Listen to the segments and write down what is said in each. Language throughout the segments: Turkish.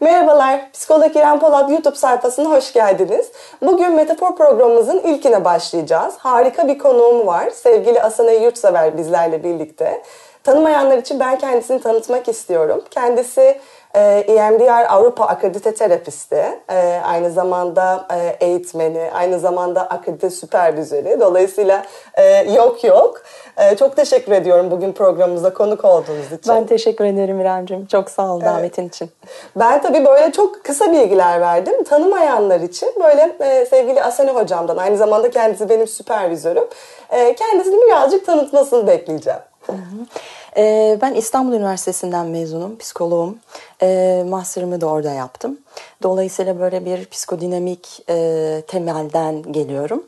Merhabalar, Psikolog İrem Polat YouTube sayfasına hoş geldiniz. Bugün Metafor programımızın ilkine başlayacağız. Harika bir konuğum var. Sevgili Asana Yurtsever bizlerle birlikte. Tanımayanlar için ben kendisini tanıtmak istiyorum. Kendisi e, EMDR Avrupa Akredite Terapisti, e, aynı zamanda e, eğitmeni, aynı zamanda akredite süpervizörü. Dolayısıyla e, yok yok. E, çok teşekkür ediyorum bugün programımıza konuk olduğunuz için. Ben teşekkür ederim İremciğim. Çok sağ ol davetin için. Ben tabii böyle çok kısa bilgiler verdim. Tanımayanlar için böyle e, sevgili Asene hocamdan, aynı zamanda kendisi benim süpervizörüm. E, kendisini birazcık tanıtmasını bekleyeceğim. Ee, ben İstanbul Üniversitesi'nden mezunum, psikoloğum. Ee, master'ımı da orada yaptım. Dolayısıyla böyle bir psikodinamik e, temelden geliyorum.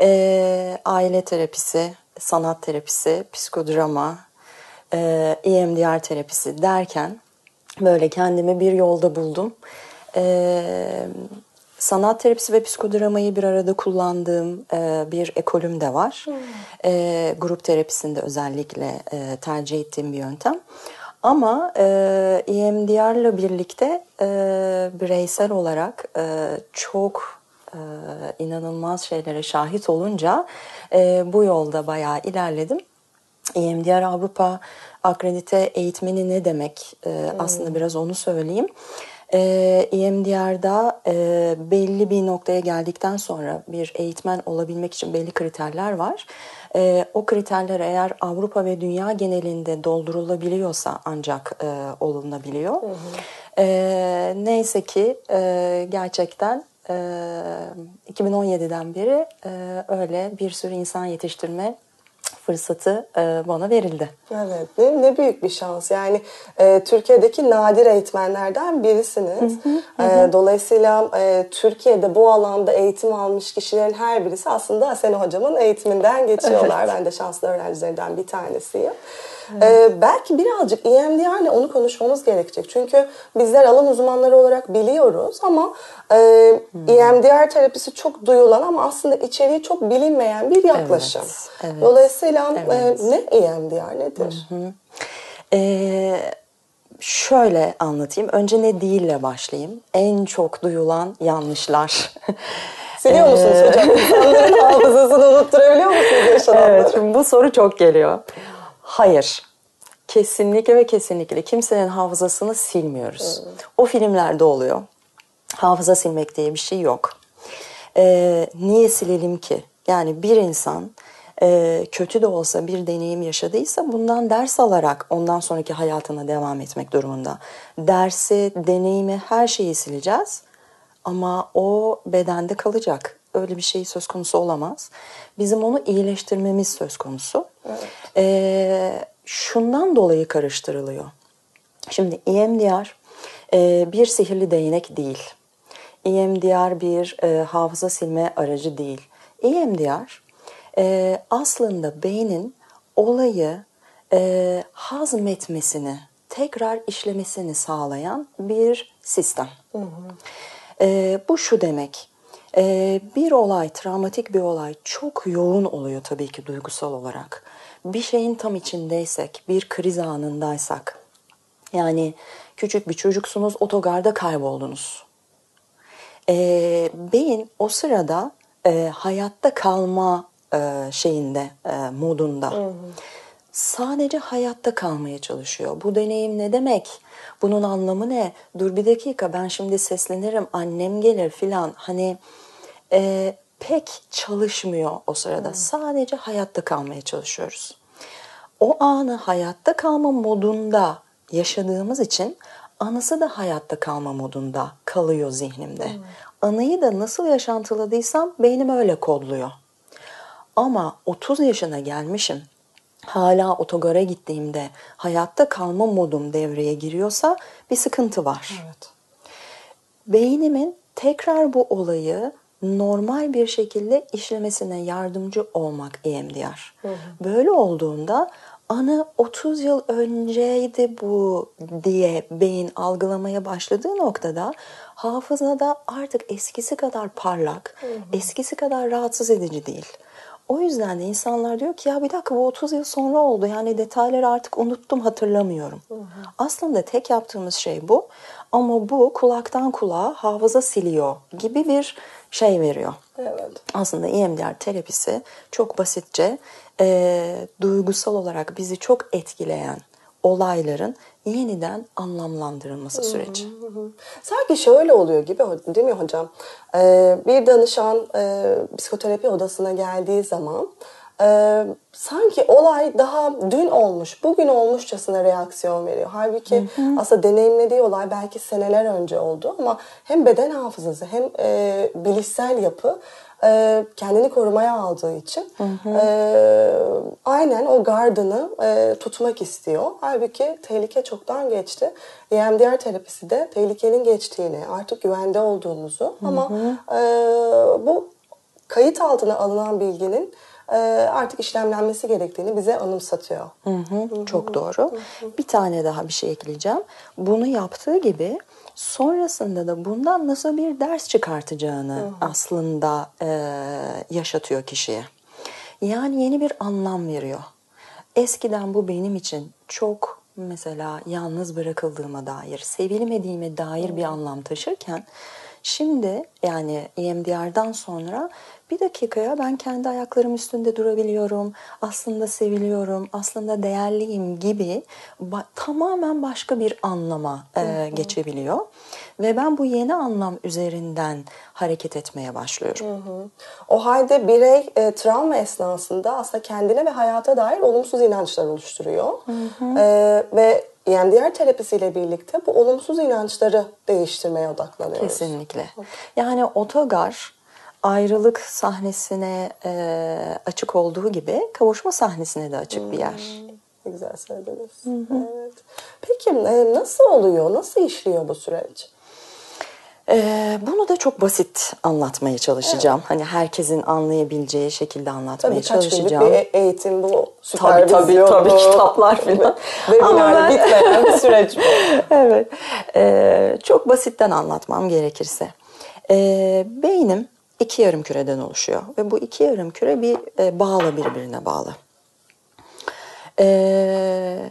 Ee, aile terapisi, sanat terapisi, psikodrama, e, EMDR terapisi derken böyle kendimi bir yolda buldum. Ee, sanat terapisi ve psikodramayı bir arada kullandığım e, bir ekolüm de var. Hmm. E, grup terapisinde özellikle e, tercih ettiğim bir yöntem. Ama e, EMDR'la birlikte e, bireysel olarak e, çok e, inanılmaz şeylere şahit olunca e, bu yolda bayağı ilerledim. EMDR Avrupa akredite eğitmeni ne demek? E, hmm. Aslında biraz onu söyleyeyim. E, EMDR'da e, belli bir noktaya geldikten sonra bir eğitmen olabilmek için belli kriterler var. E, o kriterler eğer Avrupa ve dünya genelinde doldurulabiliyorsa ancak e, olunabiliyor. Hı hı. E, neyse ki e, gerçekten e, 2017'den beri e, öyle bir sürü insan yetiştirme fırsatı e, bana verildi. Evet, ne, ne büyük bir şans. Yani e, Türkiye'deki nadir eğitmenlerden birisiniz. Hı hı, hı. E, dolayısıyla e, Türkiye'de bu alanda eğitim almış kişilerin her birisi aslında Asena hocamın eğitiminden geçiyorlar. Evet. Ben de şanslı öğrencilerinden bir tanesiyim. Ee, belki birazcık EMDR ne onu konuşmamız gerekecek. Çünkü bizler alan uzmanları olarak biliyoruz ama e, hmm. EMDR terapisi çok duyulan ama aslında içeriği çok bilinmeyen bir yaklaşım. Evet, evet, Dolayısıyla evet. E, ne EMDR nedir? Hı hı. Ee, şöyle anlatayım. Önce ne değille başlayayım. En çok duyulan yanlışlar. Siliyor musunuz hocam? İnsanların hafızasını unutturabiliyor musunuz yaşananları? Evet, şimdi bu soru çok geliyor. Hayır. Kesinlikle ve kesinlikle kimsenin hafızasını silmiyoruz. Hmm. O filmlerde oluyor. Hafıza silmek diye bir şey yok. Ee, niye silelim ki? Yani bir insan e, kötü de olsa bir deneyim yaşadıysa bundan ders alarak ondan sonraki hayatına devam etmek durumunda. Dersi, deneyimi, her şeyi sileceğiz ama o bedende kalacak. Öyle bir şey söz konusu olamaz. Bizim onu iyileştirmemiz söz konusu. Evet. Ee, şundan dolayı karıştırılıyor. Şimdi EMDR e, bir sihirli değnek değil. EMDR bir e, hafıza silme aracı değil. EMDR e, aslında beynin olayı e, hazmetmesini, tekrar işlemesini sağlayan bir sistem. Hı hı. E, bu şu demek, e, bir olay, travmatik bir olay çok yoğun oluyor tabii ki duygusal olarak bir şeyin tam içindeysek, bir kriz anındaysak, yani küçük bir çocuksunuz, otogarda kayboldunuz. E, beyin o sırada e, hayatta kalma e, şeyinde, e, modunda. Hı hı. Sadece hayatta kalmaya çalışıyor. Bu deneyim ne demek? Bunun anlamı ne? Dur bir dakika ben şimdi seslenirim, annem gelir filan. Hani e, pek çalışmıyor o sırada. Hmm. Sadece hayatta kalmaya çalışıyoruz. O anı hayatta kalma modunda yaşadığımız için anısı da hayatta kalma modunda kalıyor zihnimde. Hmm. Anıyı da nasıl yaşantıladıysam beynim öyle kodluyor. Ama 30 yaşına gelmişim. Hala otogara gittiğimde hayatta kalma modum devreye giriyorsa bir sıkıntı var. Evet. Beynimin tekrar bu olayı normal bir şekilde işlemesine yardımcı olmak EMDR. Hı hı. Böyle olduğunda ana 30 yıl önceydi bu diye beyin algılamaya başladığı noktada hafızada artık eskisi kadar parlak, hı hı. eskisi kadar rahatsız edici değil. O yüzden de insanlar diyor ki ya bir dakika bu 30 yıl sonra oldu. Yani detayları artık unuttum hatırlamıyorum. Hı hı. Aslında tek yaptığımız şey bu. Ama bu kulaktan kulağa hafıza siliyor gibi bir şey veriyor. Evet. Aslında EMDR terapisi çok basitçe e, duygusal olarak bizi çok etkileyen olayların yeniden anlamlandırılması süreci. Hı hı. Sanki şöyle oluyor gibi değil mi hocam? Ee, bir danışan e, psikoterapi odasına geldiği zaman e, sanki olay daha dün olmuş, bugün olmuşçasına reaksiyon veriyor. Halbuki hı hı. aslında deneyimlediği olay belki seneler önce oldu ama hem beden hafızası hem e, bilişsel yapı e, kendini korumaya aldığı için hı hı. E, aynen o gardını e, tutmak istiyor. Halbuki tehlike çoktan geçti. EMDR terapisi de tehlikenin geçtiğini, artık güvende olduğumuzu hı hı. ama e, bu kayıt altına alınan bilginin artık işlemlenmesi gerektiğini bize anımsatıyor. Hı hı, çok doğru. Hı hı. Bir tane daha bir şey ekleyeceğim. Bunu yaptığı gibi sonrasında da bundan nasıl bir ders çıkartacağını hı hı. aslında e, yaşatıyor kişiye. Yani yeni bir anlam veriyor. Eskiden bu benim için çok mesela yalnız bırakıldığıma dair, sevilmediğime dair bir anlam taşırken şimdi yani EMDR'dan sonra bir dakikaya ben kendi ayaklarım üstünde durabiliyorum, aslında seviliyorum, aslında değerliyim gibi ba- tamamen başka bir anlama e, geçebiliyor. Ve ben bu yeni anlam üzerinden hareket etmeye başlıyorum. Hı hı. O halde birey e, travma esnasında aslında kendine ve hayata dair olumsuz inançlar oluşturuyor. Hı hı. E, ve EMDR terapisiyle birlikte bu olumsuz inançları değiştirmeye odaklanıyoruz. Kesinlikle. Yani otogar ayrılık sahnesine e, açık olduğu gibi kavuşma sahnesine de açık hmm. bir yer. Hmm, ne güzel söylediniz. Hı hı. Evet. Peki e, nasıl oluyor? Nasıl işliyor bu süreç? Ee, bunu da çok basit anlatmaya çalışacağım. Evet. Hani herkesin anlayabileceği şekilde anlatmaya tabii, çalışacağım. Tabii bir eğitim bu. Tabii tabii tabii kitaplar falan. Ama ben... bitmeyen bir süreç bu. evet. Ee, çok basitten anlatmam gerekirse. Ee, beynim iki yarım küreden oluşuyor ve bu iki yarım küre bir e, bağla birbirine bağlı. E,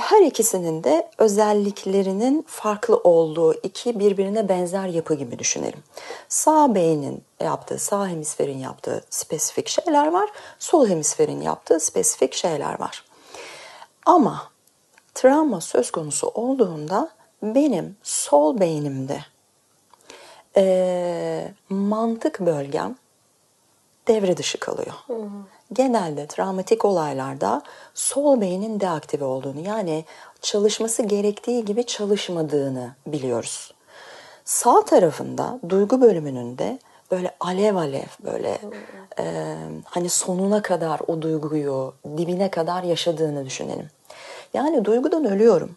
her ikisinin de özelliklerinin farklı olduğu iki birbirine benzer yapı gibi düşünelim. Sağ beynin yaptığı, sağ hemisferin yaptığı spesifik şeyler var. Sol hemisferin yaptığı spesifik şeyler var. Ama travma söz konusu olduğunda benim sol beynimde e, mantık bölgem devre dışı kalıyor. Hı hı. Genelde travmatik olaylarda sol beynin deaktive olduğunu yani çalışması gerektiği gibi çalışmadığını biliyoruz. Sağ tarafında duygu bölümünün de böyle alev alev böyle e, hani sonuna kadar o duyguyu dibine kadar yaşadığını düşünelim. Yani duygudan ölüyorum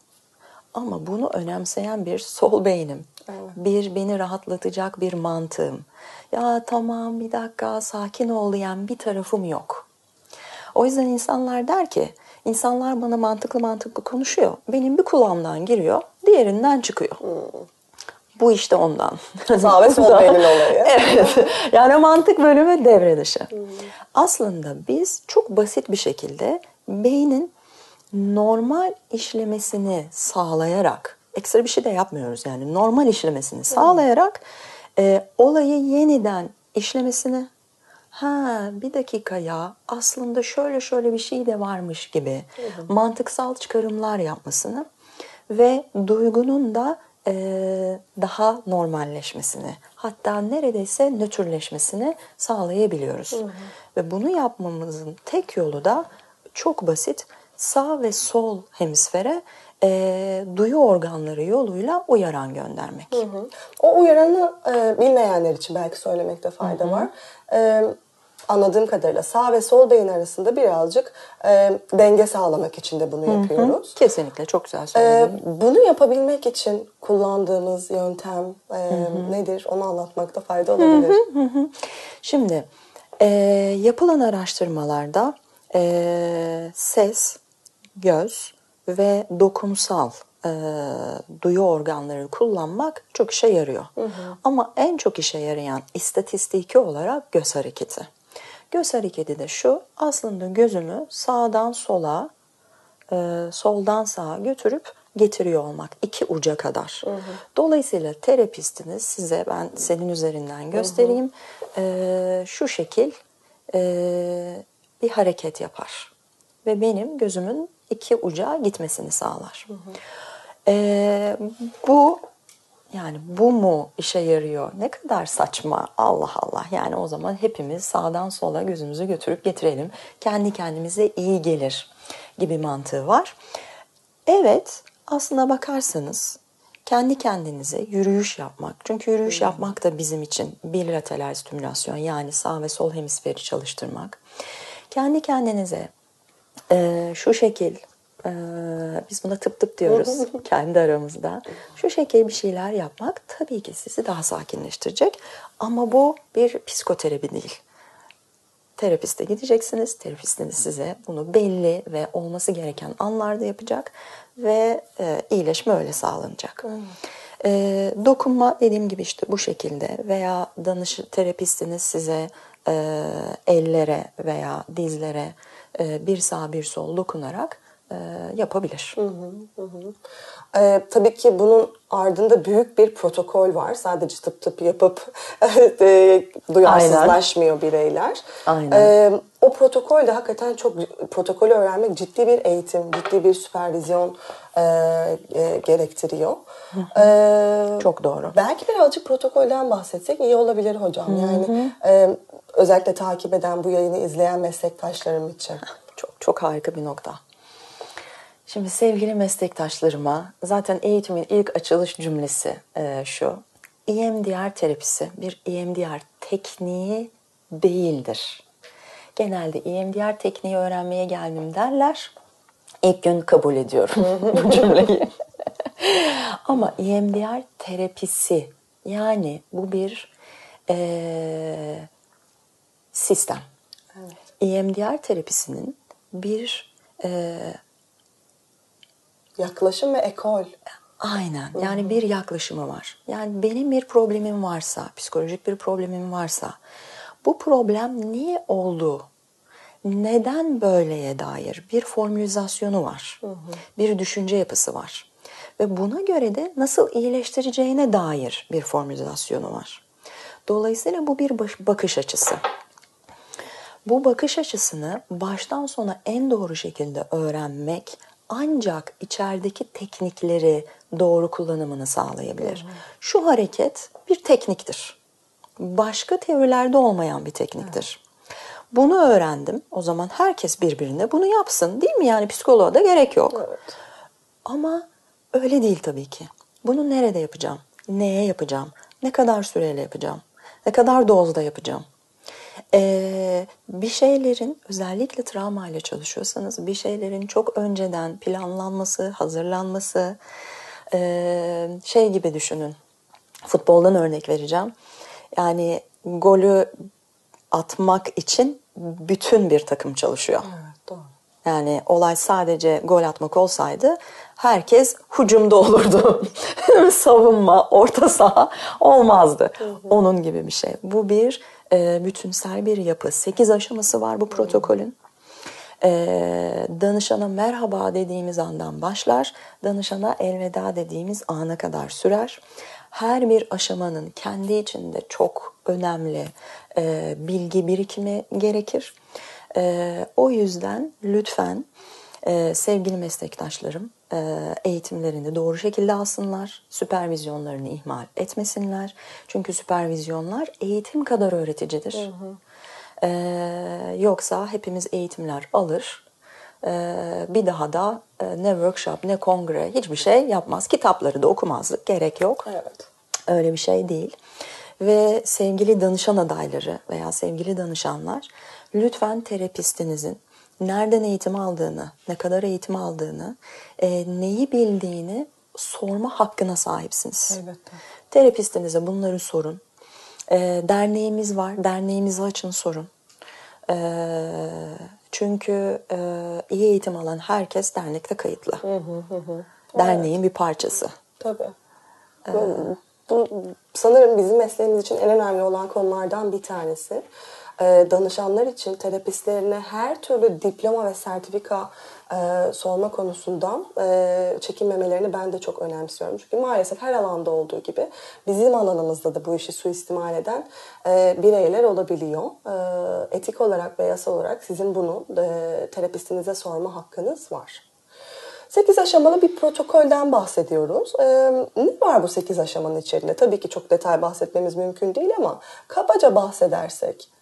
ama bunu önemseyen bir sol beynim Bir beni rahatlatacak bir mantığım. Ya tamam bir dakika sakin ol diyen bir tarafım yok. O yüzden insanlar der ki insanlar bana mantıklı mantıklı konuşuyor. Benim bir kulağımdan giriyor diğerinden çıkıyor. Hmm. Bu işte ondan. Sağ ve sol beynin olayı. evet. Yani mantık bölümü devre dışı. Hmm. Aslında biz çok basit bir şekilde beynin normal işlemesini sağlayarak ekstra bir şey de yapmıyoruz yani normal işlemesini sağlayarak e, olayı yeniden işlemesini ha bir dakika ya aslında şöyle şöyle bir şey de varmış gibi hı mantıksal çıkarımlar yapmasını ve duygunun da e, daha normalleşmesini hatta neredeyse nötrleşmesini sağlayabiliyoruz. Hı hı. Ve bunu yapmamızın tek yolu da çok basit sağ ve sol hemisfere e, duyu organları yoluyla uyaran göndermek. Hı hı. O uyaranı e, bilmeyenler için belki söylemekte fayda hı hı. var. E, anladığım kadarıyla sağ ve sol beyin arasında birazcık e, denge sağlamak için de bunu yapıyoruz. Hı hı. Kesinlikle çok güzel söyledin. E, bunu yapabilmek için kullandığımız yöntem e, hı hı. nedir onu anlatmakta fayda olabilir. Hı hı hı. Şimdi e, yapılan araştırmalarda e, ses, göz, ve dokunsal e, duyu organları kullanmak çok işe yarıyor. Hı hı. Ama en çok işe yarayan istatistiki olarak göz hareketi. Göz hareketi de şu. Aslında gözümü sağdan sola, e, soldan sağa götürüp getiriyor olmak iki uca kadar. Hı hı. Dolayısıyla terapistiniz size ben senin üzerinden göstereyim. Hı hı. E, şu şekil e, bir hareket yapar ve benim gözümün iki uca gitmesini sağlar. Hı hı. E, bu yani bu mu işe yarıyor? Ne kadar saçma. Allah Allah. Yani o zaman hepimiz sağdan sola gözümüzü götürüp getirelim. Kendi kendimize iyi gelir gibi mantığı var. Evet, aslına bakarsanız kendi kendinize yürüyüş yapmak. Çünkü yürüyüş yapmak da bizim için bilateral stimülasyon yani sağ ve sol hemisferi çalıştırmak. Kendi kendinize e, şu şekil e, biz buna tıp tıp diyoruz kendi aramızda. Şu şekil bir şeyler yapmak tabii ki sizi daha sakinleştirecek. Ama bu bir psikoterapi değil. Terapiste gideceksiniz. Terapistiniz size bunu belli ve olması gereken anlarda yapacak ve e, iyileşme öyle sağlanacak. Hmm. E, dokunma dediğim gibi işte bu şekilde veya danış terapistiniz size e, ellere veya dizlere e, bir sağ bir sol dokunarak e, yapabilir. Hı hı hı. Ee, tabii ki bunun ardında büyük bir protokol var. Sadece tıp tıp yapıp e, duyarsızlaşmıyor Aynen. bireyler. Aynen. Ee, o protokol de hakikaten çok protokolü öğrenmek ciddi bir eğitim, ciddi bir süpervizyon e, e, gerektiriyor. Ee, çok doğru. Belki birazcık protokolden bahsetsek iyi olabilir hocam. Hı-hı. Yani e, özellikle takip eden, bu yayını izleyen meslektaşlarım için. Çok çok harika bir nokta. Şimdi sevgili meslektaşlarıma zaten eğitimin ilk açılış cümlesi e, şu. EMDR terapisi bir EMDR tekniği değildir. Genelde EMDR tekniği öğrenmeye geldim derler. İlk gün kabul ediyorum bu cümleyi. Ama EMDR terapisi yani bu bir e, sistem. Evet. EMDR terapisinin bir e, Yaklaşım ve ekol. Aynen. Yani Hı-hı. bir yaklaşımı var. Yani benim bir problemim varsa, psikolojik bir problemim varsa bu problem niye oldu? Neden böyleye dair bir formülizasyonu var. Hı hı. Bir düşünce yapısı var. Ve buna göre de nasıl iyileştireceğine dair bir formülizasyonu var. Dolayısıyla bu bir bakış açısı. Bu bakış açısını baştan sona en doğru şekilde öğrenmek ancak içerideki teknikleri doğru kullanımını sağlayabilir. Hı hı. Şu hareket bir tekniktir. Başka teorilerde olmayan bir tekniktir. Evet. Bunu öğrendim. O zaman herkes birbirine bunu yapsın. Değil mi? Yani psikoloğa da gerek yok. Evet. Ama öyle değil tabii ki. Bunu nerede yapacağım? Neye yapacağım? Ne kadar süreyle yapacağım? Ne kadar dozda yapacağım? Ee, bir şeylerin özellikle travma ile çalışıyorsanız bir şeylerin çok önceden planlanması, hazırlanması e, şey gibi düşünün. Futboldan örnek vereceğim. Yani golü atmak için bütün bir takım çalışıyor. Evet, doğru. Yani olay sadece gol atmak olsaydı herkes hucumda olurdu. Savunma, orta saha olmazdı. Onun gibi bir şey. Bu bir e, bütünsel bir yapı. Sekiz aşaması var bu protokolün. E, danışana merhaba dediğimiz andan başlar. Danışana elveda dediğimiz ana kadar sürer. Her bir aşamanın kendi içinde çok önemli e, bilgi birikimi gerekir. E, o yüzden lütfen e, sevgili meslektaşlarım eğitimlerini doğru şekilde alsınlar, süpervizyonlarını ihmal etmesinler. Çünkü süpervizyonlar eğitim kadar öğreticidir. Hı hı. Ee, yoksa hepimiz eğitimler alır, ee, bir daha da e, ne workshop ne kongre hiçbir şey yapmaz. Kitapları da okumazdık, gerek yok. Evet. Öyle bir şey değil. Ve sevgili danışan adayları veya sevgili danışanlar lütfen terapistinizin nereden eğitim aldığını, ne kadar eğitim aldığını, e, neyi bildiğini sorma hakkına sahipsiniz. Elbette. Terapistinize bunları sorun. E, derneğimiz var, derneğimizi açın sorun. E, çünkü e, iyi eğitim alan herkes dernekte kayıtlı. Hı hı hı. Derneğin evet. bir parçası. Tabii. Ee, bu sanırım bizim mesleğimiz için en önemli olan konulardan bir tanesi. E, danışanlar için terapistlerine her türlü diploma ve sertifika e, sorma konusundan e, çekinmemelerini ben de çok önemsiyorum. Çünkü maalesef her alanda olduğu gibi bizim alanımızda da bu işi suistimal eden e, bireyler olabiliyor. Etik olarak ve yasal olarak sizin bunu terapistinize sorma hakkınız var. 8 aşamalı bir protokolden bahsediyoruz. Ee, ne var bu 8 aşamanın içerisinde? Tabii ki çok detay bahsetmemiz mümkün değil ama kabaca bahsedersek.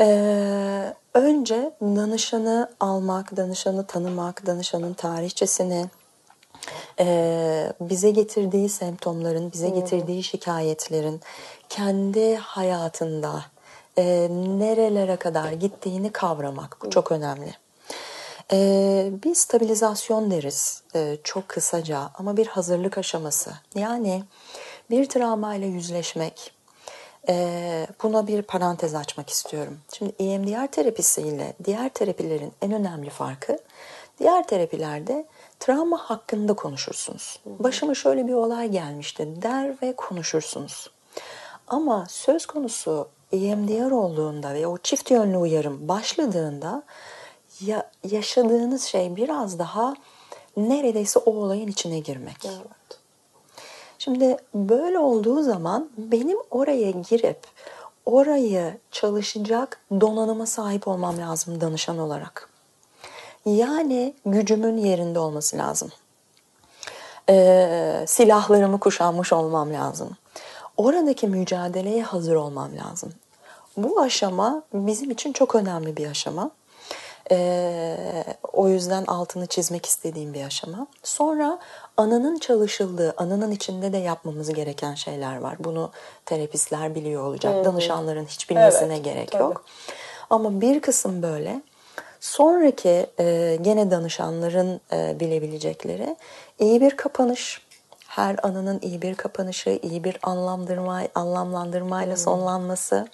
Ee, önce danışanı almak, danışanı tanımak, danışanın tarihçesini, e, bize getirdiği semptomların, bize getirdiği şikayetlerin kendi hayatında e, nerelere kadar gittiğini kavramak. Bu çok önemli. Ee, bir stabilizasyon deriz ee, çok kısaca ama bir hazırlık aşaması. Yani bir travmayla yüzleşmek. Ee, buna bir parantez açmak istiyorum. Şimdi EMDR terapisi ile diğer terapilerin en önemli farkı diğer terapilerde travma hakkında konuşursunuz. Başıma şöyle bir olay gelmişti der ve konuşursunuz. Ama söz konusu EMDR olduğunda ve o çift yönlü uyarım başladığında ya, yaşadığınız şey biraz daha neredeyse o olayın içine girmek. Evet. Şimdi böyle olduğu zaman benim oraya girip orayı çalışacak donanıma sahip olmam lazım danışan olarak. Yani gücümün yerinde olması lazım. Ee, silahlarımı kuşanmış olmam lazım. Oradaki mücadeleye hazır olmam lazım. Bu aşama bizim için çok önemli bir aşama. Ee, o yüzden altını çizmek istediğim bir aşama. Sonra ananın çalışıldığı, ananın içinde de yapmamız gereken şeyler var. Bunu terapistler biliyor olacak. Hı-hı. Danışanların hiç bilmesine evet, gerek tabii. yok. Ama bir kısım böyle. Sonraki e, gene danışanların e, bilebilecekleri iyi bir kapanış. Her anının iyi bir kapanışı, iyi bir anlamlandırma, anlamlandırmayla hmm. sonlanması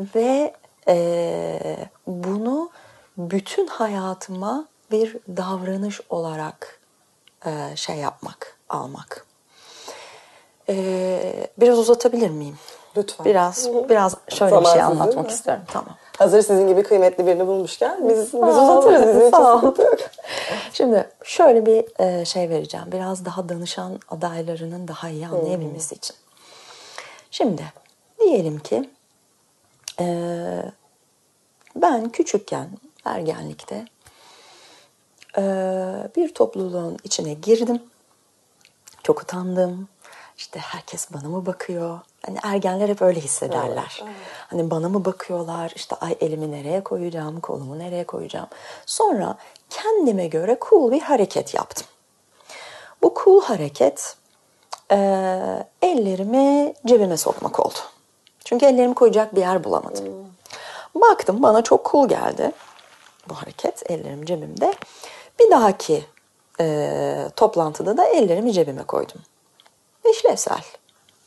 ve e, bunu bütün hayatıma bir davranış olarak e, şey yapmak, almak. E, biraz uzatabilir miyim? Lütfen. Biraz biraz şöyle Zaman bir şey anlatmak istiyorum. Tamam. Hazır sizin gibi kıymetli birini bulmuşken biz, biz uzatırız. Bizim Sağ ol. Şimdi şöyle bir e, şey vereceğim. Biraz daha danışan adaylarının daha iyi anlayabilmesi hmm. için. Şimdi diyelim ki e, ben küçükken ergenlikte bir topluluğun içine girdim. Çok utandım. İşte herkes bana mı bakıyor? Hani ergenler hep öyle hissederler. Evet, evet. Hani bana mı bakıyorlar? İşte ay elimi nereye koyacağım, kolumu nereye koyacağım? Sonra kendime göre cool bir hareket yaptım. Bu cool hareket e, ellerimi cebime sokmak oldu. Çünkü ellerimi koyacak bir yer bulamadım. Hmm. Baktım bana çok cool geldi bu hareket. Ellerim cebimde. Bir dahaki e, toplantıda da ellerimi cebime koydum. İşlevsel.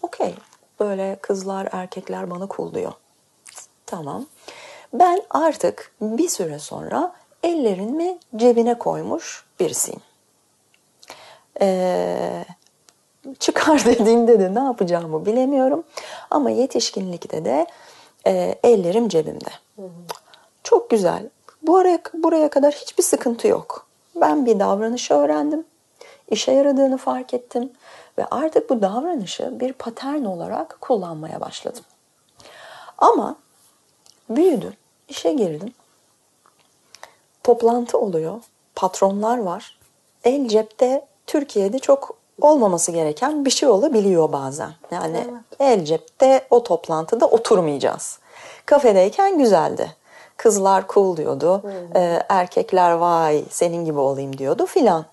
Okey. Böyle kızlar, erkekler bana cool diyor. Tamam. Ben artık bir süre sonra ellerimi cebine koymuş birisiyim. Ee, çıkar dediğimde de ne yapacağımı bilemiyorum. Ama yetişkinlikte de e, ellerim cebimde. Hı hı. Çok güzel. Bu araya, buraya kadar hiçbir sıkıntı yok. Ben bir davranışı öğrendim. İşe yaradığını fark ettim. Ve artık bu davranışı bir patern olarak kullanmaya başladım. Ama büyüdüm, işe girdim. Toplantı oluyor, patronlar var. El cepte Türkiye'de çok olmaması gereken bir şey olabiliyor bazen. Yani evet. el cepte o toplantıda oturmayacağız. Kafedeyken güzeldi. Kızlar cool diyordu. E, erkekler vay senin gibi olayım diyordu filan.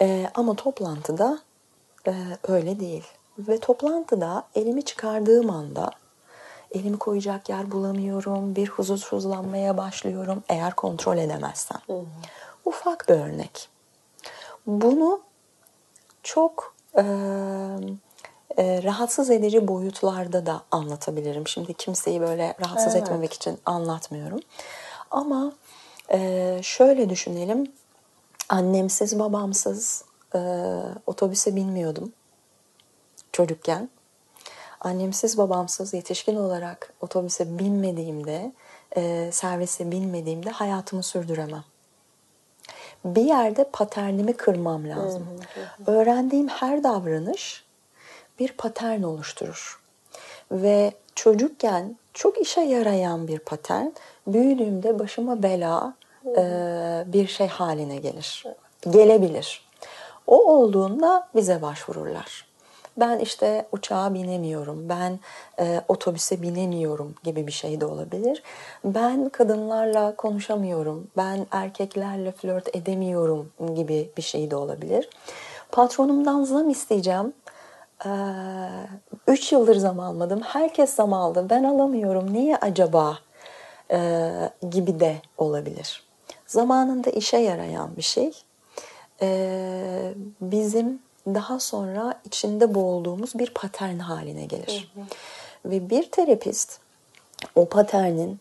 E, ama toplantıda e, öyle değil. Ve toplantıda elimi çıkardığım anda elimi koyacak yer bulamıyorum. Bir huzursuzlanmaya başlıyorum eğer kontrol edemezsem. Hı hı. Ufak bir örnek. Bunu çok e, e, rahatsız edici boyutlarda da anlatabilirim. Şimdi kimseyi böyle rahatsız evet. etmemek için anlatmıyorum. Ama e, şöyle düşünelim. Annemsiz, babamsız e, otobüse binmiyordum çocukken. annemsiz babamsız yetişkin olarak otobüse binmediğimde, e, servise binmediğimde hayatımı sürdüremem. Bir yerde paternimi kırmam lazım. Öğrendiğim her davranış bir patern oluşturur. Ve çocukken çok işe yarayan bir patern büyüdüğümde başıma bela e, bir şey haline gelir. Gelebilir. O olduğunda bize başvururlar. Ben işte uçağa binemiyorum, ben e, otobüse binemiyorum gibi bir şey de olabilir. Ben kadınlarla konuşamıyorum, ben erkeklerle flört edemiyorum gibi bir şey de olabilir. Patronumdan zam isteyeceğim. Ee, üç yıldır zam almadım. Herkes zam aldı. Ben alamıyorum. Niye acaba? Ee, gibi de olabilir. Zamanında işe yarayan bir şey. Ee, bizim daha sonra içinde boğulduğumuz bir patern haline gelir. Hı hı. Ve bir terapist o paternin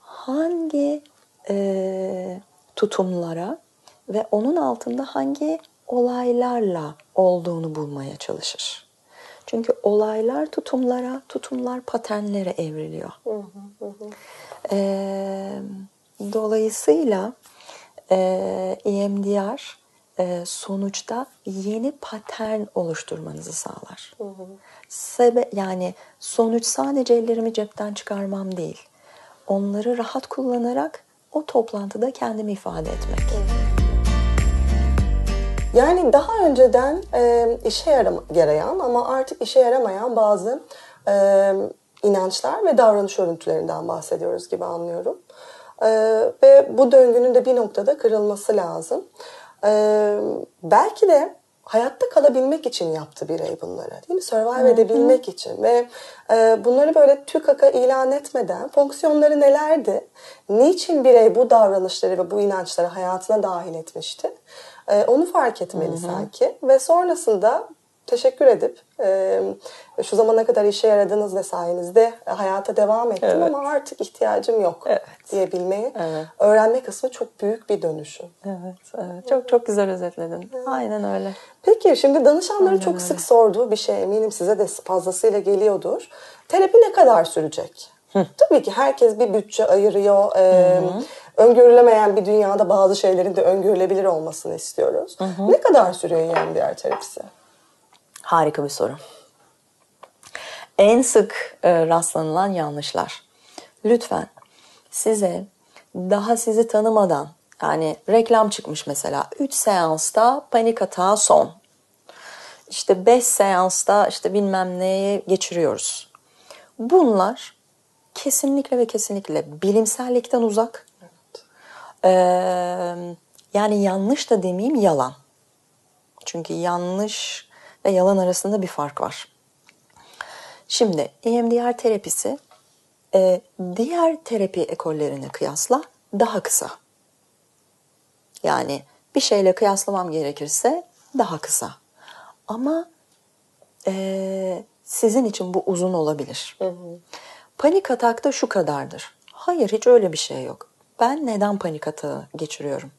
hangi e, tutumlara ve onun altında hangi olaylarla olduğunu bulmaya çalışır. Çünkü olaylar tutumlara, tutumlar paternlere evriliyor. Hı hı hı. E, dolayısıyla e, EMDR e, sonuçta yeni patern oluşturmanızı sağlar. Hı hı. Sebe yani sonuç sadece ellerimi cepten çıkarmam değil. Onları rahat kullanarak o toplantıda kendimi ifade etmek. Hı hı. Yani daha önceden e, işe yarayan ama artık işe yaramayan bazı e, inançlar ve davranış örüntülerinden bahsediyoruz gibi anlıyorum. E, ve bu döngünün de bir noktada kırılması lazım. E, belki de hayatta kalabilmek için yaptı birey bunları değil mi? Survive Hı-hı. edebilmek için ve e, bunları böyle tükaka ilan etmeden fonksiyonları nelerdi? Niçin birey bu davranışları ve bu inançları hayatına dahil etmişti? E, onu fark etmeli Hı-hı. sanki ve sonrasında teşekkür edip e, şu zamana kadar işe yaradınız ve sayenizde hayata devam ettim evet. ama artık ihtiyacım yok evet. diyebilmeyi evet. öğrenme kısmı çok büyük bir dönüşüm. Evet, evet. Çok çok güzel özetledin. Evet. Aynen öyle. Peki şimdi danışanları Aynen çok öyle. sık sorduğu bir şey eminim size de fazlasıyla geliyordur. Terapi ne kadar sürecek? Hı. Tabii ki herkes bir bütçe ayırıyor. Ee, öngörülemeyen bir dünyada bazı şeylerin de öngörülebilir olmasını istiyoruz. Hı hı. Ne kadar sürüyor EMDR terapisi? Harika bir soru. En sık e, rastlanılan yanlışlar. Lütfen size daha sizi tanımadan yani reklam çıkmış mesela 3 seansta panik atağı son. İşte 5 seansta işte bilmem neye geçiriyoruz. Bunlar kesinlikle ve kesinlikle bilimsellikten uzak. Ee, yani yanlış da demeyeyim yalan. Çünkü yanlış ve yalan arasında bir fark var. Şimdi EMDR terapisi e, diğer terapi ekollerine kıyasla daha kısa. Yani bir şeyle kıyaslamam gerekirse daha kısa. Ama e, sizin için bu uzun olabilir. Hı hı. Panik atakta şu kadardır. Hayır hiç öyle bir şey yok. Ben neden panik atağı geçiriyorum?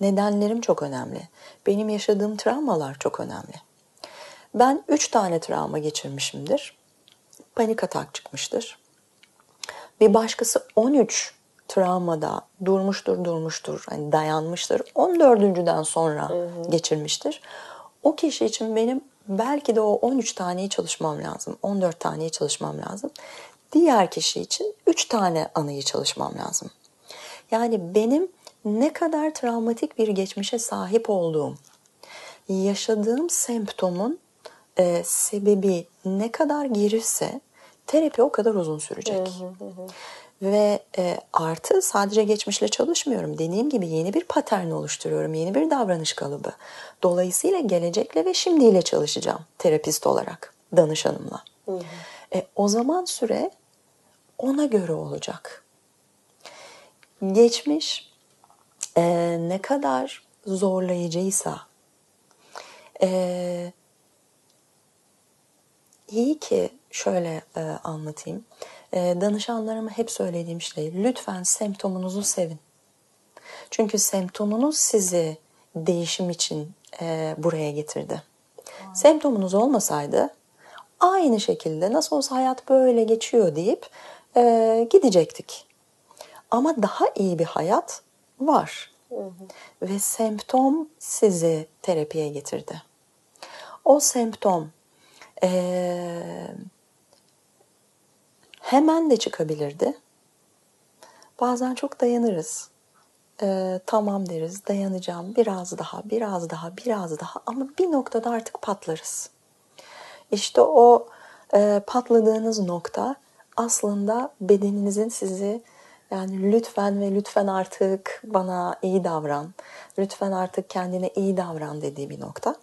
Nedenlerim çok önemli. Benim yaşadığım travmalar çok önemli. Ben 3 tane travma geçirmişimdir. Panik atak çıkmıştır. Bir başkası 13 travmada durmuştur durmuştur hani dayanmıştır 14.den sonra hı hı. geçirmiştir. O kişi için benim belki de o 13 taneyi çalışmam lazım. 14 taneyi çalışmam lazım. Diğer kişi için 3 tane anıyı çalışmam lazım. Yani benim ne kadar travmatik bir geçmişe sahip olduğum, yaşadığım semptomun e, sebebi ne kadar girirse terapi o kadar uzun sürecek. Ve e, artı sadece geçmişle çalışmıyorum. Dediğim gibi yeni bir patern oluşturuyorum. Yeni bir davranış kalıbı. Dolayısıyla gelecekle ve şimdiyle çalışacağım terapist olarak, danışanımla. E, o zaman süre ona göre olacak. Geçmiş e, ne kadar zorlayıcıysa, e, iyi ki şöyle e, anlatayım. E, danışanlarıma hep söylediğim şey lütfen semptomunuzu sevin. Çünkü semptomunuz sizi değişim için e, buraya getirdi. Semptomunuz olmasaydı aynı şekilde nasıl olsa hayat böyle geçiyor deyip e, gidecektik. Ama daha iyi bir hayat var. Hı hı. Ve semptom sizi terapiye getirdi. O semptom e, hemen de çıkabilirdi. Bazen çok dayanırız. E, tamam deriz, dayanacağım, biraz daha, biraz daha, biraz daha ama bir noktada artık patlarız. İşte o e, patladığınız nokta aslında bedeninizin sizi yani lütfen ve lütfen artık bana iyi davran, lütfen artık kendine iyi davran dediği bir nokta.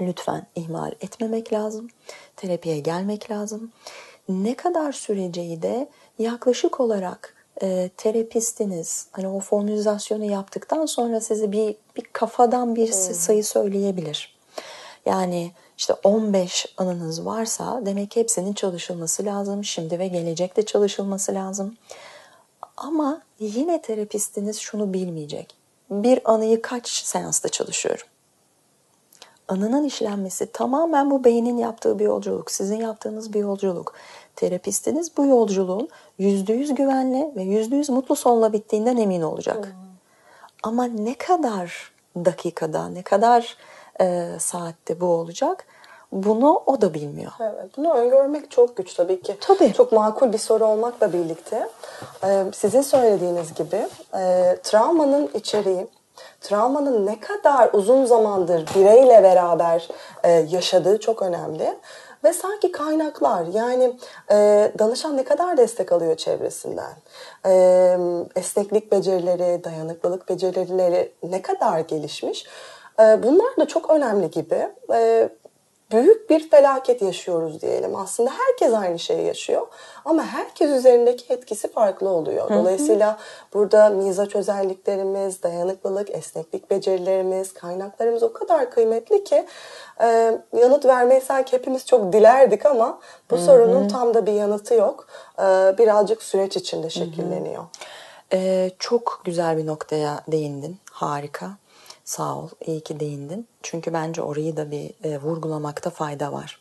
Lütfen ihmal etmemek lazım. Terapiye gelmek lazım. Ne kadar süreceği de yaklaşık olarak e, terapistiniz hani o formülizasyonu yaptıktan sonra size bir, bir kafadan bir hmm. sayı söyleyebilir. Yani işte 15 anınız varsa demek hepsinin çalışılması lazım. Şimdi ve gelecekte çalışılması lazım. Ama yine terapistiniz şunu bilmeyecek. Bir anıyı kaç seansta çalışıyorum? Anının işlenmesi tamamen bu beynin yaptığı bir yolculuk. Sizin yaptığınız bir yolculuk. Terapistiniz bu yolculuğun %100 güvenli ve %100 mutlu sonla bittiğinden emin olacak. Hmm. Ama ne kadar dakikada, ne kadar e, saatte bu olacak bunu o da bilmiyor. Evet, bunu öngörmek çok güç tabii ki. Tabii. Çok makul bir soru olmakla birlikte e, sizin söylediğiniz gibi e, travmanın içeriği, travmanın ne kadar uzun zamandır bireyle beraber e, yaşadığı çok önemli. Ve sanki kaynaklar yani e, danışan ne kadar destek alıyor çevresinden, e, esneklik becerileri, dayanıklılık becerileri ne kadar gelişmiş. Bunlar da çok önemli gibi. E, büyük bir felaket yaşıyoruz diyelim. Aslında herkes aynı şeyi yaşıyor ama herkes üzerindeki etkisi farklı oluyor. Dolayısıyla burada mizaç özelliklerimiz, dayanıklılık, esneklik becerilerimiz, kaynaklarımız o kadar kıymetli ki e, yanıt vermeyi sanki hepimiz çok dilerdik ama bu Hı-hı. sorunun tam da bir yanıtı yok. E, birazcık süreç içinde şekilleniyor. Ee, çok güzel bir noktaya değindin. Harika. Sağ ol, iyi ki değindin. Çünkü bence orayı da bir e, vurgulamakta fayda var.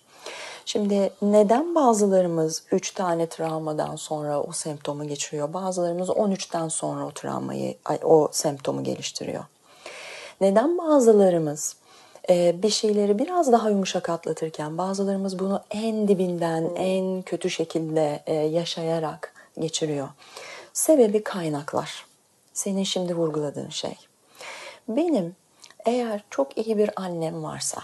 Şimdi neden bazılarımız 3 tane travmadan sonra o semptomu geçiriyor? Bazılarımız 13'ten sonra o travmayı, o semptomu geliştiriyor. Neden bazılarımız e, bir şeyleri biraz daha yumuşak atlatırken bazılarımız bunu en dibinden en kötü şekilde e, yaşayarak geçiriyor? Sebebi kaynaklar. Senin şimdi vurguladığın şey. Benim eğer çok iyi bir annem varsa,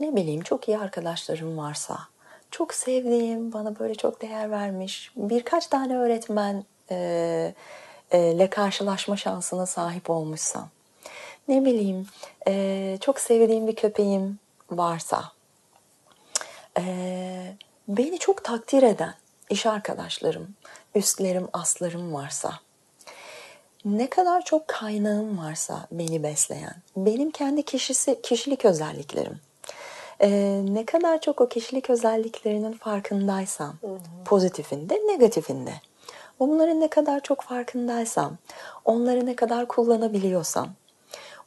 ne bileyim çok iyi arkadaşlarım varsa, çok sevdiğim, bana böyle çok değer vermiş birkaç tane öğretmen e, e, ile karşılaşma şansına sahip olmuşsam, ne bileyim e, çok sevdiğim bir köpeğim varsa, e, beni çok takdir eden iş arkadaşlarım, üstlerim, aslarım varsa, ne kadar çok kaynağım varsa beni besleyen, benim kendi kişisi, kişilik özelliklerim, ee, ne kadar çok o kişilik özelliklerinin farkındaysam, hı hı. pozitifinde, negatifinde, bunların ne kadar çok farkındaysam, onları ne kadar kullanabiliyorsam,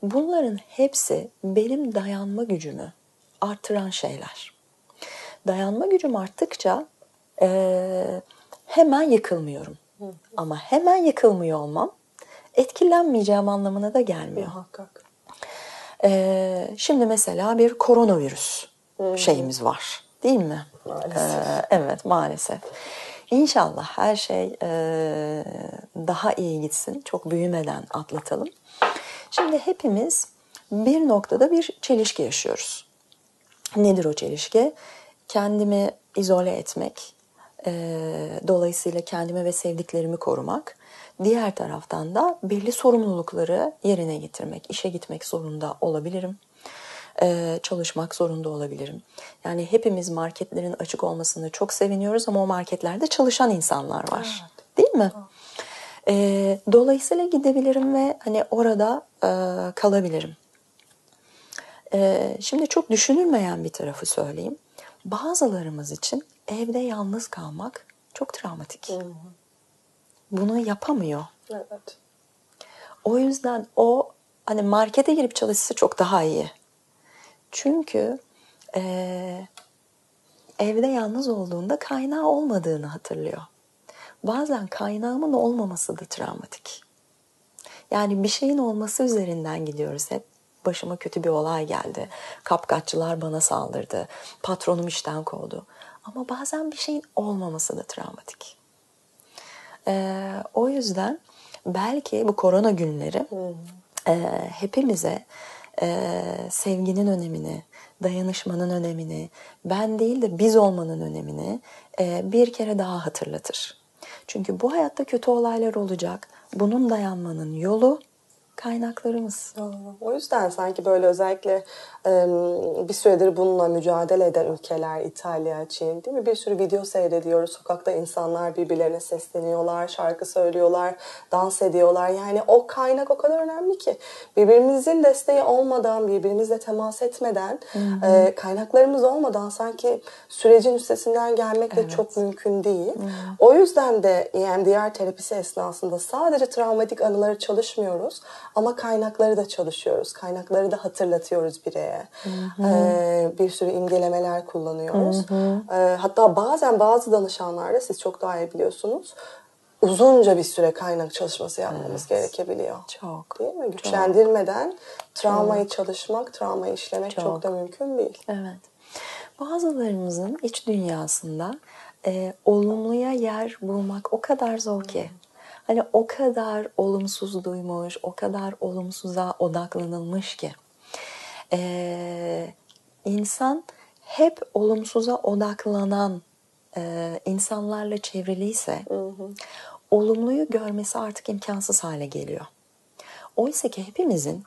bunların hepsi benim dayanma gücümü artıran şeyler. Dayanma gücüm arttıkça e, hemen yıkılmıyorum. Hı. Ama hemen yıkılmıyor olmam etkilenmeyeceğim anlamına da gelmiyor. Muhakkak. Ee, şimdi mesela bir koronavirüs hmm. şeyimiz var değil mi? Maalesef. Ee, evet maalesef. İnşallah her şey e, daha iyi gitsin. Çok büyümeden atlatalım. Şimdi hepimiz bir noktada bir çelişki yaşıyoruz. Nedir o çelişki? Kendimi izole etmek, e, dolayısıyla kendimi ve sevdiklerimi korumak Diğer taraftan da belli sorumlulukları yerine getirmek, işe gitmek zorunda olabilirim. Ee, çalışmak zorunda olabilirim. Yani hepimiz marketlerin açık olmasını çok seviniyoruz ama o marketlerde çalışan insanlar var. Evet. Değil mi? Ee, dolayısıyla gidebilirim ve hani orada e, kalabilirim. Ee, şimdi çok düşünülmeyen bir tarafı söyleyeyim. Bazılarımız için evde yalnız kalmak çok travmatik. Hı hı bunu yapamıyor. Evet. O yüzden o hani markete girip çalışsa çok daha iyi. Çünkü e, evde yalnız olduğunda kaynağı olmadığını hatırlıyor. Bazen kaynağımın olmaması da travmatik. Yani bir şeyin olması üzerinden gidiyoruz hep. Başıma kötü bir olay geldi. Kapkaççılar bana saldırdı. Patronum işten kovdu. Ama bazen bir şeyin olmaması da travmatik. Ee, o yüzden belki bu korona günleri e, hepimize e, sevginin önemini, dayanışmanın önemini, ben değil de biz olmanın önemini e, bir kere daha hatırlatır. Çünkü bu hayatta kötü olaylar olacak. Bunun dayanmanın yolu kaynaklarımız. O yüzden sanki böyle özellikle bir süredir bununla mücadele eden ülkeler İtalya, Çin değil mi? Bir sürü video seyrediyoruz. Sokakta insanlar birbirlerine sesleniyorlar, şarkı söylüyorlar, dans ediyorlar. Yani o kaynak o kadar önemli ki. Birbirimizin desteği olmadan, birbirimizle temas etmeden, Hı-hı. kaynaklarımız olmadan sanki sürecin üstesinden gelmek de evet. çok mümkün değil. Hı-hı. O yüzden de EMDR terapisi esnasında sadece travmatik anıları çalışmıyoruz ama kaynakları da çalışıyoruz. Kaynakları da hatırlatıyoruz bireye. Ee, bir sürü imgelemeler kullanıyoruz. Ee, hatta bazen bazı danışanlarda siz çok daha iyi biliyorsunuz uzunca bir süre kaynak çalışması yapmamız evet. gerekebiliyor. Çok. Değil mi? Güçlendirmeden çok. travmayı çalışmak, travmayı işlemek çok. çok da mümkün değil. Evet. Bazılarımızın iç dünyasında e, olumluya yer bulmak o kadar zor ki. Hani o kadar olumsuz duymuş, o kadar olumsuza odaklanılmış ki. Ee, insan hep olumsuza odaklanan e, insanlarla çevriliyse hı hı. olumluyu görmesi artık imkansız hale geliyor. Oysa ki hepimizin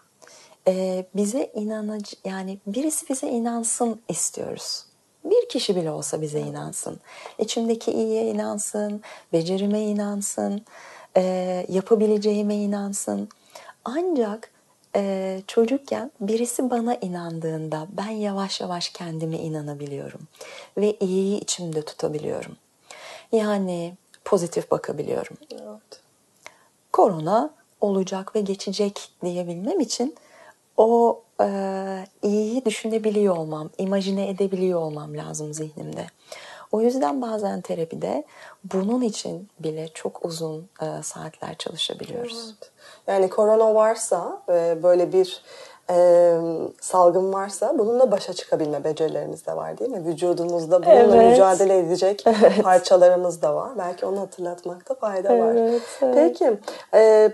e, bize inanıcı yani birisi bize inansın istiyoruz. Bir kişi bile olsa bize inansın. İçimdeki iyiye inansın, becerime inansın, e, yapabileceğime inansın. Ancak e, çocukken birisi bana inandığında ben yavaş yavaş kendime inanabiliyorum. Ve iyiyi içimde tutabiliyorum. Yani pozitif bakabiliyorum. Evet. Korona olacak ve geçecek diyebilmem için o e, iyiyi düşünebiliyor olmam, imajine edebiliyor olmam lazım zihnimde. O yüzden bazen terapide bunun için bile çok uzun e, saatler çalışabiliyoruz. Evet. Yani korona varsa e, böyle bir e, salgın varsa bununla başa çıkabilme becerilerimiz de var değil mi? Vücudumuzda bununla evet. mücadele edecek evet. parçalarımız da var. Belki onu hatırlatmakta fayda var. Evet, evet. Peki. E,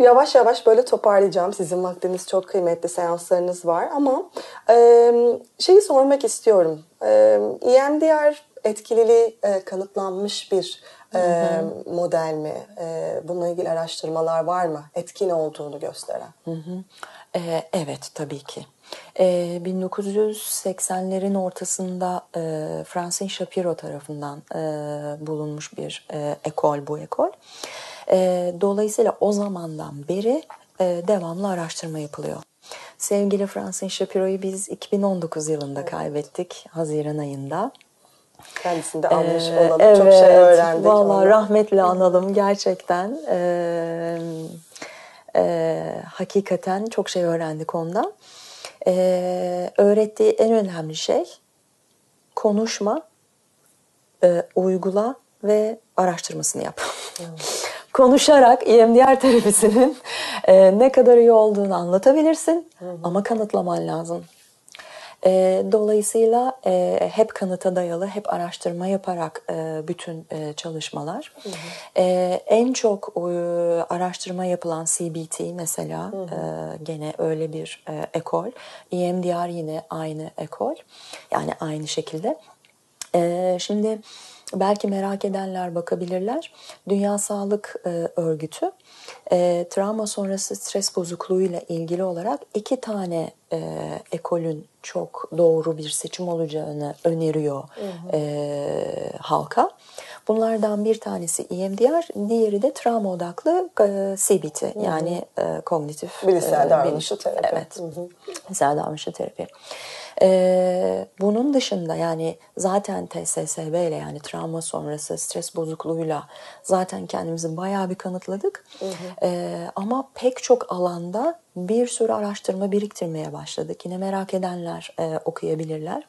yavaş yavaş böyle toparlayacağım. Sizin vaktiniz çok kıymetli seanslarınız var ama e, şeyi sormak istiyorum. E, EMDR etkililiği e, kanıtlanmış bir e, model mi? E, bununla ilgili araştırmalar var mı? Etkin olduğunu gösteren. Hı hı. E, evet tabii ki. E, 1980'lerin ortasında e, Francine Shapiro tarafından e, bulunmuş bir e, ekol bu ekol. E, dolayısıyla o zamandan beri e, devamlı araştırma yapılıyor. Sevgili Francine Shapiro'yu biz 2019 yılında evet. kaybettik Haziran ayında. Kendisinde almış ee, olalım. Evet, çok şey öğrendik. Valla rahmetle analım gerçekten. Ee, e, hakikaten çok şey öğrendik ondan. Ee, öğrettiği en önemli şey konuşma, e, uygula ve araştırmasını yap. Hmm. Konuşarak EMDR terapisinin e, ne kadar iyi olduğunu anlatabilirsin hmm. ama kanıtlaman lazım. E, dolayısıyla e, hep kanıta dayalı, hep araştırma yaparak e, bütün e, çalışmalar. Hı hı. E, en çok e, araştırma yapılan CBT mesela hı hı. E, gene öyle bir e, ekol. EMDR yine aynı ekol. Yani aynı şekilde. E, şimdi belki merak edenler bakabilirler. Dünya Sağlık e, Örgütü e, travma sonrası stres bozukluğuyla ilgili olarak iki tane e, ekolün çok doğru bir seçim olacağını öneriyor hı hı. Halka. Bunlardan bir tanesi EMDR, diğeri de travma odaklı CBT hı hı. yani kognitif bilişsel davranışçı terapi. Evet, bilişsel davranışçı terapi. Ee, bunun dışında yani zaten TSSB ile yani travma sonrası stres bozukluğuyla zaten kendimizi bayağı bir kanıtladık. Hı hı. Ee, ama pek çok alanda bir sürü araştırma biriktirmeye başladık. Yine merak edenler e, okuyabilirler.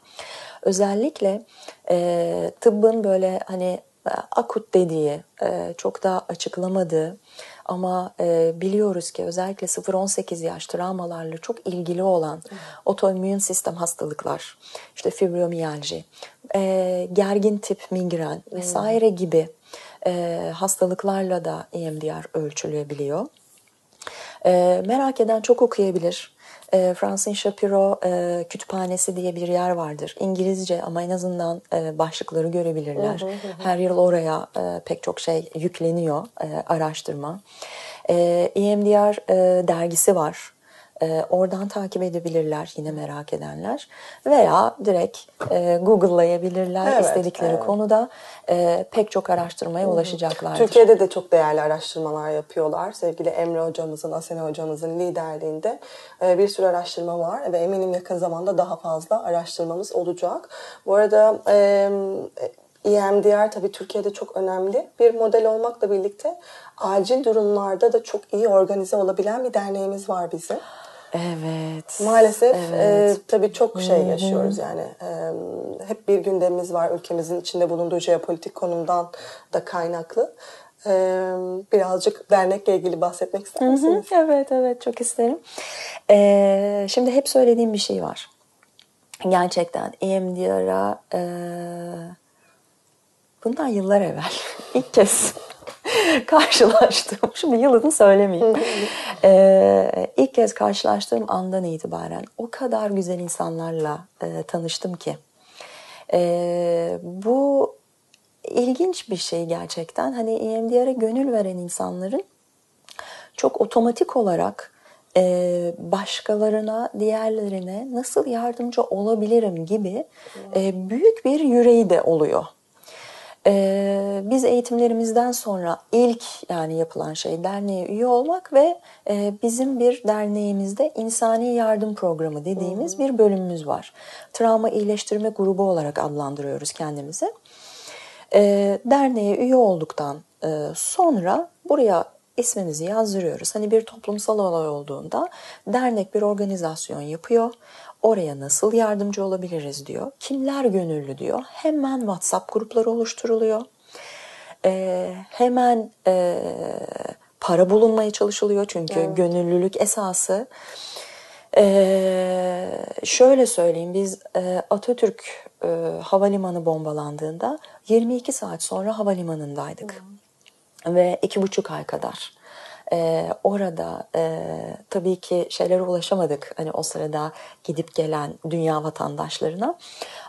Özellikle e, tıbbın böyle hani e, akut dediği, e, çok da açıklamadığı ama e, biliyoruz ki özellikle 0-18 yaş travmalarla çok ilgili olan otoimmün sistem hastalıklar, işte fibromiyalji, e, gergin tip migren vesaire gibi e, hastalıklarla da EMDR ölçülebiliyor. E, merak eden çok okuyabilir. E, Francine Shapiro e, kütüphanesi diye bir yer vardır. İngilizce ama en azından e, başlıkları görebilirler. Hı hı hı. Her yıl oraya e, pek çok şey yükleniyor, e, araştırma. E, EMDR e, dergisi var. E, oradan takip edebilirler yine merak edenler. Veya direkt e, Google'layabilirler evet, istedikleri evet. konuda e, pek çok araştırmaya ulaşacaklardır. Türkiye'de de çok değerli araştırmalar yapıyorlar. Sevgili Emre hocamızın, Asena hocamızın liderliğinde e, bir sürü araştırma var ve eminim yakın zamanda daha fazla araştırmamız olacak. Bu arada e, EMDR tabii Türkiye'de çok önemli bir model olmakla birlikte acil durumlarda da çok iyi organize olabilen bir derneğimiz var bizim. Evet. Maalesef evet. E, tabii çok şey yaşıyoruz yani. E, hep bir gündemimiz var ülkemizin içinde bulunduğu jeopolitik konumdan da kaynaklı. E, birazcık dernekle ilgili bahsetmek ister misiniz? Hı hı. Evet evet çok isterim. E, şimdi hep söylediğim bir şey var. Gerçekten EMDR'a e, bundan yıllar evvel ilk kez karşılaştım. Şimdi yılını söylemeyeyim. ee, ilk kez karşılaştığım andan itibaren o kadar güzel insanlarla e, tanıştım ki. E, bu ilginç bir şey gerçekten. Hani EMDR'e gönül veren insanların çok otomatik olarak e, başkalarına, diğerlerine nasıl yardımcı olabilirim gibi e, büyük bir yüreği de oluyor. Ee, biz eğitimlerimizden sonra ilk yani yapılan şey derneğe üye olmak ve e, bizim bir derneğimizde insani yardım programı dediğimiz hmm. bir bölümümüz var. Travma iyileştirme grubu olarak adlandırıyoruz kendimizi. Ee, derneğe üye olduktan e, sonra buraya ismimizi yazdırıyoruz. Hani bir toplumsal olay olduğunda dernek bir organizasyon yapıyor. Oraya nasıl yardımcı olabiliriz diyor. Kimler gönüllü diyor. Hemen WhatsApp grupları oluşturuluyor. Ee, hemen e, para bulunmaya çalışılıyor çünkü evet. gönüllülük esası. Ee, şöyle söyleyeyim biz e, Atatürk e, havalimanı bombalandığında 22 saat sonra havalimanındaydık. Hmm. Ve iki buçuk ay kadar e, orada e, tabii ki şeylere ulaşamadık. Hani o sırada gidip gelen dünya vatandaşlarına.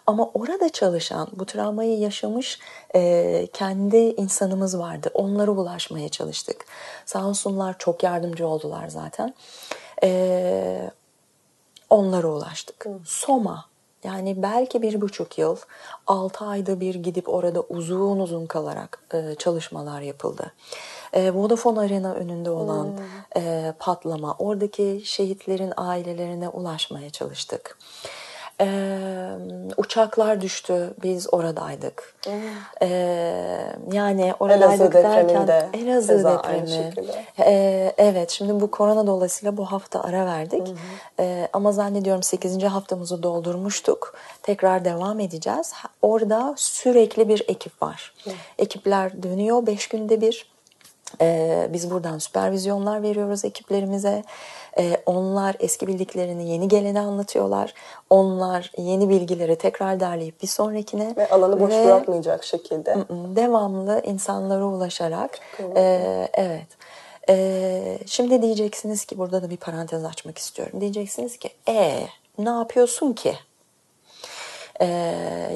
Ama orada çalışan, bu travmayı yaşamış e, kendi insanımız vardı. Onlara ulaşmaya çalıştık. Sağ olsunlar çok yardımcı oldular zaten. E, onlara ulaştık. Soma yani belki bir buçuk yıl, altı ayda bir gidip orada uzun uzun kalarak e, çalışmalar yapıldı e, Vodafone Arena önünde olan hmm. e, patlama, oradaki şehitlerin ailelerine ulaşmaya çalıştık. Ee, uçaklar düştü. Biz oradaydık. Ee, yani oradaydık Elazığ derken de, Elazığ depremi. Ee, evet şimdi bu korona dolayısıyla bu hafta ara verdik. Hmm. Ee, ama zannediyorum 8. haftamızı doldurmuştuk. Tekrar devam edeceğiz. Orada sürekli bir ekip var. Hmm. Ekipler dönüyor 5 günde bir. Ee, biz buradan süpervizyonlar veriyoruz ekiplerimize. Ee, onlar eski bildiklerini yeni gelene anlatıyorlar. Onlar yeni bilgileri tekrar derleyip bir sonrakine. Ve alanı boş ve bırakmayacak şekilde. Devamlı insanlara ulaşarak. E, evet. E, şimdi diyeceksiniz ki burada da bir parantez açmak istiyorum. Diyeceksiniz ki e ne yapıyorsun ki? E,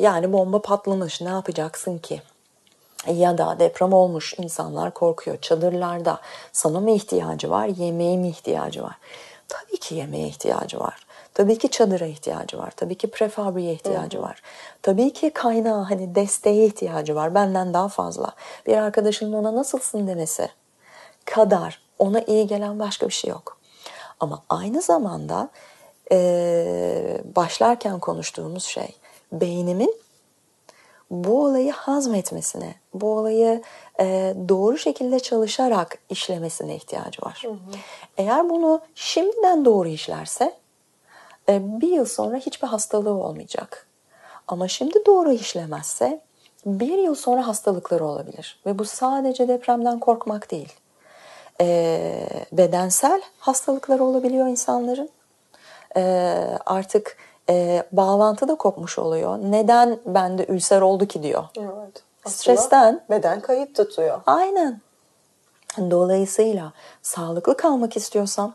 yani bomba patlamış ne yapacaksın ki? Ya da deprem olmuş insanlar korkuyor. Çadırlarda sana mı ihtiyacı var yemeğe mi ihtiyacı var? Tabii ki yemeğe ihtiyacı var. Tabii ki çadıra ihtiyacı var. Tabii ki prefabriye ihtiyacı var. Tabii ki kaynağı hani desteğe ihtiyacı var. Benden daha fazla. Bir arkadaşının ona nasılsın demesi kadar ona iyi gelen başka bir şey yok. Ama aynı zamanda e, başlarken konuştuğumuz şey beynimin bu olayı hazmetmesine, bu olayı e, doğru şekilde çalışarak işlemesine ihtiyacı var. Hı hı. Eğer bunu şimdiden doğru işlerse e, bir yıl sonra hiçbir hastalığı olmayacak. Ama şimdi doğru işlemezse bir yıl sonra hastalıkları olabilir. Ve bu sadece depremden korkmak değil. Ee, bedensel hastalıkları olabiliyor insanların. Ee, artık e, bağlantı da kopmuş oluyor. Neden bende ülser oldu ki diyor. Evet. Stresten. beden kayıt tutuyor. Aynen. Dolayısıyla sağlıklı kalmak istiyorsam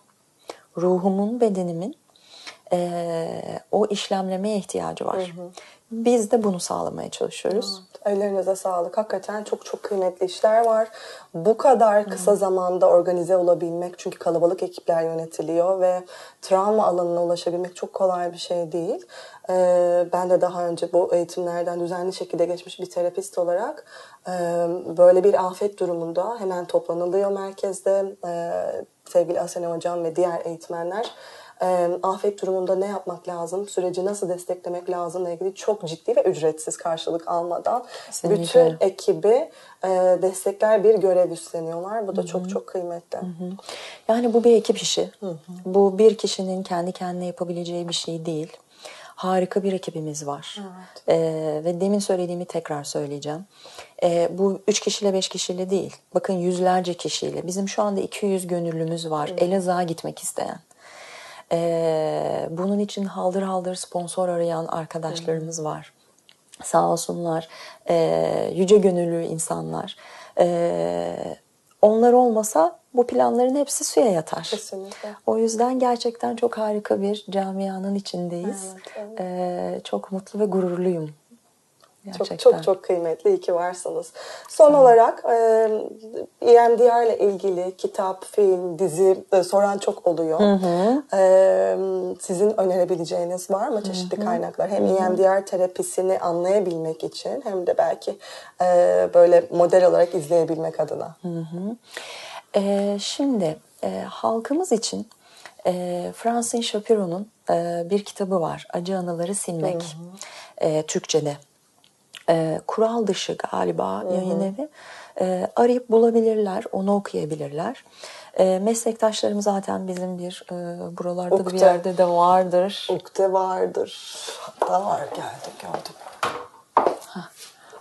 ruhumun, bedenimin eee, o işlemlemeye ihtiyacı var. Biz de bunu sağlamaya çalışıyoruz. Ellerinize sağlık. Hakikaten çok çok kıymetli işler var. Bu kadar kısa zamanda organize olabilmek çünkü kalabalık ekipler yönetiliyor ve travma alanına ulaşabilmek çok kolay bir şey değil. Ee, ben de daha önce bu eğitimlerden düzenli şekilde geçmiş bir terapist olarak e, böyle bir afet durumunda hemen toplanılıyor merkezde. Ee, sevgili Asene Hocam ve diğer eğitmenler e, afet durumunda ne yapmak lazım, süreci nasıl desteklemek lazımla ilgili çok ciddi ve ücretsiz karşılık almadan Kesinlikle. bütün ekibi e, destekler bir görev üstleniyorlar. Bu da çok çok kıymetli. Yani bu bir ekip işi. Bu bir kişinin kendi kendine yapabileceği bir şey değil. Harika bir ekibimiz var. Ee, ve demin söylediğimi tekrar söyleyeceğim. Ee, bu üç kişiyle beş kişiyle değil. Bakın yüzlerce kişiyle. Bizim şu anda 200 gönüllümüz var. Elazığ'a gitmek isteyen. Ee, bunun için haldır haldır sponsor arayan arkadaşlarımız var. Sağ olsunlar. Ee, yüce gönüllü insanlar. Ee, onlar olmasa bu planların hepsi suya yatar. Kesinlikle. O yüzden gerçekten çok harika bir camianın içindeyiz. Evet, evet. Ee, çok mutlu ve gururluyum. Gerçekten. Çok çok çok kıymetli. İyi ki varsınız. Son olarak e, EMDR ile ilgili kitap, film, dizi e, soran çok oluyor. E, sizin önerebileceğiniz var mı çeşitli kaynaklar? Hem EMDR terapisini anlayabilmek için hem de belki e, böyle model olarak izleyebilmek adına. Ee, şimdi e, halkımız için e, Francine Shapiro'nun e, bir kitabı var. Acı Anıları Silmek. E, Türkçe'de. E, kural dışı galiba yayın evi. E, arayıp bulabilirler, onu okuyabilirler. E, meslektaşlarım zaten bizim bir e, buralarda da bir yerde de vardır. Ukde vardır. Hatta var geldi gördüm.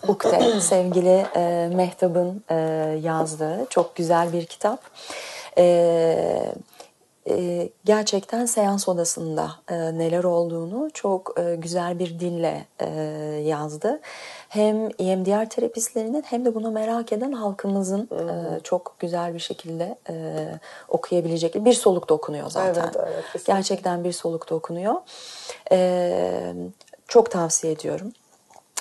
Ukde sevgili e, Mehtap'ın e, yazdığı çok güzel bir kitap. E, e, gerçekten seans odasında e, neler olduğunu çok e, güzel bir dille e, yazdı. Hem EMDR terapistlerinin hem de bunu merak eden halkımızın e, çok güzel bir şekilde e, okuyabilecekleri bir solukta okunuyor zaten. Evet, evet, kesinlikle. Gerçekten bir solukta okunuyor. E, çok tavsiye ediyorum.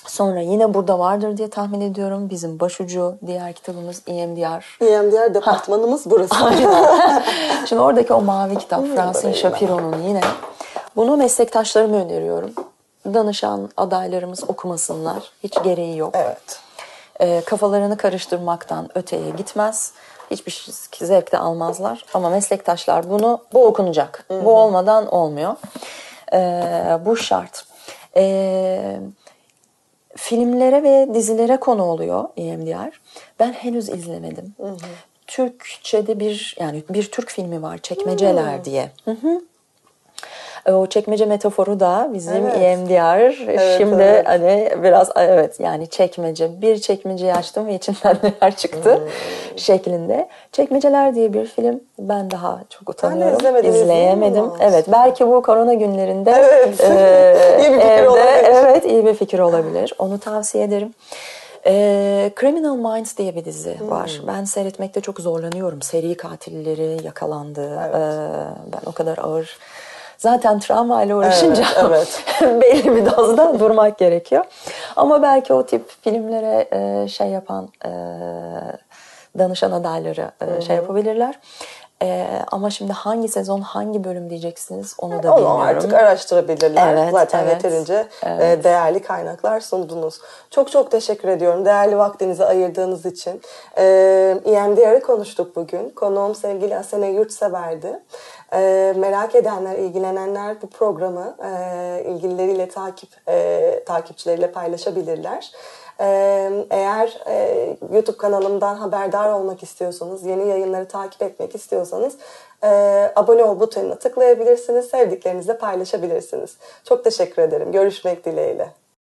Sonra yine burada vardır diye tahmin ediyorum. Bizim başucu diğer kitabımız E EMDR. EMDR departmanımız burası. Şimdi oradaki o mavi kitap vereyim Shapiro'nun yine. Bunu meslektaşlarıma öneriyorum. Danışan adaylarımız okumasınlar. Hiç gereği yok. evet. Ee, kafalarını karıştırmaktan öteye gitmez. Hiçbir şey- zevk de almazlar. Ama meslektaşlar bunu, bu okunacak. Bu olmadan olmuyor. Ee, bu şart. Ee, filmlere ve dizilere konu oluyor EMDR. Ben henüz izlemedim. Türkçe'de bir yani bir Türk filmi var Çekmeceler diye. Hı hı. O çekmece metaforu da bizim Evet. EMDR. Evet, Şimdi evet. hani biraz evet yani çekmece bir çekmeceyi açtım ve içinden neler çıktı Hmm. şeklinde. Çekmeceler diye bir film ben daha çok utanıyorum. izlemedim, İzleyemedim. Evet belki bu korona günlerinde Evet. e, İyi bir fikir evde olabilir. evet iyi bir fikir olabilir. Onu tavsiye ederim. E, Criminal Minds diye bir dizi Hmm. var. Ben seyretmekte çok zorlanıyorum. Seri katilleri yakalandı. Evet. E, ben o kadar ağır Zaten travmayla uğraşınca Evet, belli bir dozda durmak gerekiyor. Ama belki o tip filmlere e, şey yapan e, danışan adayları e, şey yapabilirler. E, ama şimdi hangi sezon hangi bölüm diyeceksiniz onu da Onu bilmiyorum. artık araştırabilirler. Evet, Zaten evet. yeterince e, değerli kaynaklar sundunuz. Çok çok teşekkür ediyorum değerli vaktinizi ayırdığınız için. E, EMDR'ı konuştuk bugün. Konuğum sevgili Asene Yurtsever'di. E, merak edenler, ilgilenenler bu programı e, ilgilileriyle takip e, takipçileriyle paylaşabilirler. Ee, Eğer e, YouTube kanalımdan haberdar olmak istiyorsanız, yeni yayınları takip etmek istiyorsanız e, abone ol butonuna tıklayabilirsiniz, sevdiklerinizle paylaşabilirsiniz. Çok teşekkür ederim. Görüşmek dileğiyle.